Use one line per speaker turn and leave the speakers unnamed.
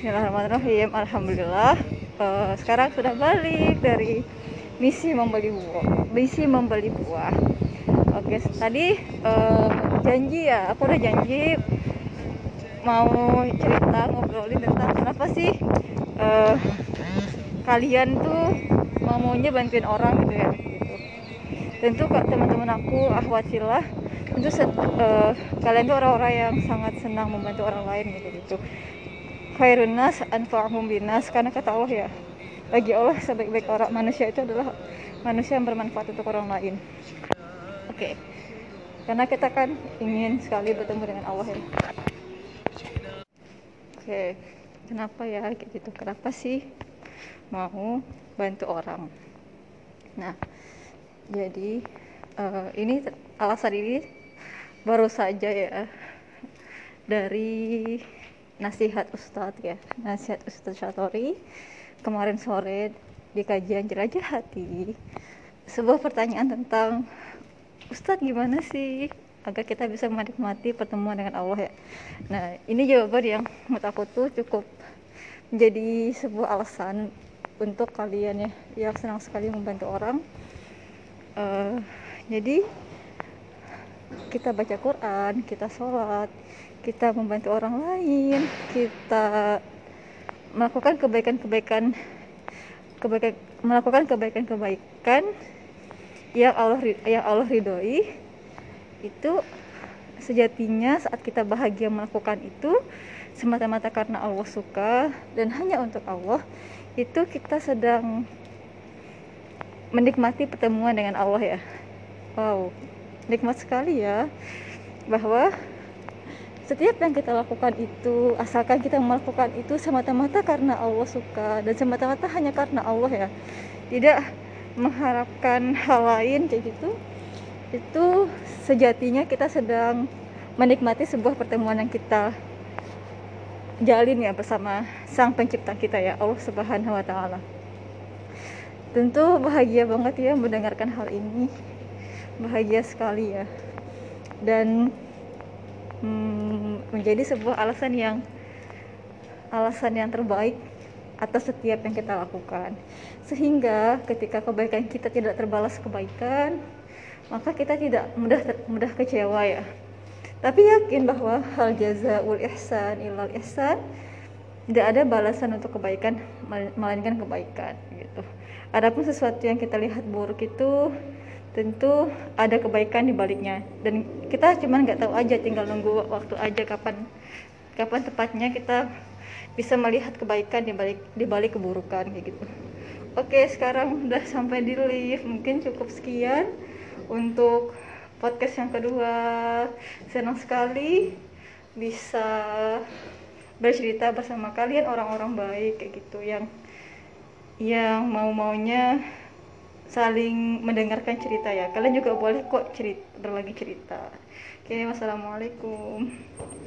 Bismillahirrahmanirrahim. Alhamdulillah. Uh, sekarang sudah balik dari misi membeli buah. Misi membeli buah. Oke, tadi uh, janji ya. Aku udah janji mau cerita ngobrolin tentang kenapa sih uh, kalian tuh mau maunya bantuin orang gitu ya. Tentu kak teman-teman aku ahwatillah tentu uh, kalian tuh orang-orang yang sangat senang membantu orang lain gitu gitu khairun nas anfa'hum binas karena kata Allah ya bagi Allah sebaik-baik orang manusia itu adalah manusia yang bermanfaat untuk orang lain. Oke. Okay. karena kita kan ingin sekali bertemu dengan Allah ya. Oke. Okay. kenapa ya kayak gitu? Kenapa sih mau bantu orang? Nah jadi uh, ini alasan ini baru saja ya dari nasihat Ustadz ya. Nasihat Ustadz Syatori kemarin sore di kajian jelajah hati sebuah pertanyaan tentang Ustadz gimana sih? Agar kita bisa menikmati pertemuan dengan Allah ya. Nah ini jawaban yang menurut aku tuh cukup menjadi sebuah alasan untuk kalian ya yang senang sekali membantu orang. Uh, jadi kita baca Quran kita sholat kita membantu orang lain kita melakukan kebaikan-kebaikan kebaikan melakukan kebaikan-kebaikan yang Allah yang Allah ridhoi. Itu sejatinya saat kita bahagia melakukan itu semata-mata karena Allah suka dan hanya untuk Allah itu kita sedang menikmati pertemuan dengan Allah ya. Wow nikmat sekali ya bahwa setiap yang kita lakukan itu asalkan kita melakukan itu semata-mata karena Allah suka dan semata-mata hanya karena Allah ya. Tidak mengharapkan hal lain kayak gitu. Itu sejatinya kita sedang menikmati sebuah pertemuan yang kita jalin ya bersama sang pencipta kita ya Allah subhanahu wa ta'ala. Tentu bahagia banget ya mendengarkan hal ini bahagia sekali ya. Dan hmm, menjadi sebuah alasan yang alasan yang terbaik atas setiap yang kita lakukan. Sehingga ketika kebaikan kita tidak terbalas kebaikan maka kita tidak mudah mudah kecewa ya. Tapi yakin bahwa hal jazaul ihsan ilal ihsan tidak ada balasan untuk kebaikan melainkan kebaikan gitu. Adapun sesuatu yang kita lihat buruk itu tentu ada kebaikan di baliknya. Dan kita cuman nggak tahu aja tinggal nunggu waktu aja kapan kapan tepatnya kita bisa melihat kebaikan di balik di balik keburukan kayak gitu. Oke sekarang udah sampai di lift. Mungkin cukup sekian untuk podcast yang kedua. Senang sekali bisa bercerita bersama kalian orang-orang baik kayak gitu. Yang yang mau maunya saling mendengarkan cerita ya. Kalian juga boleh kok cerita berbagi cerita. Oke wassalamualaikum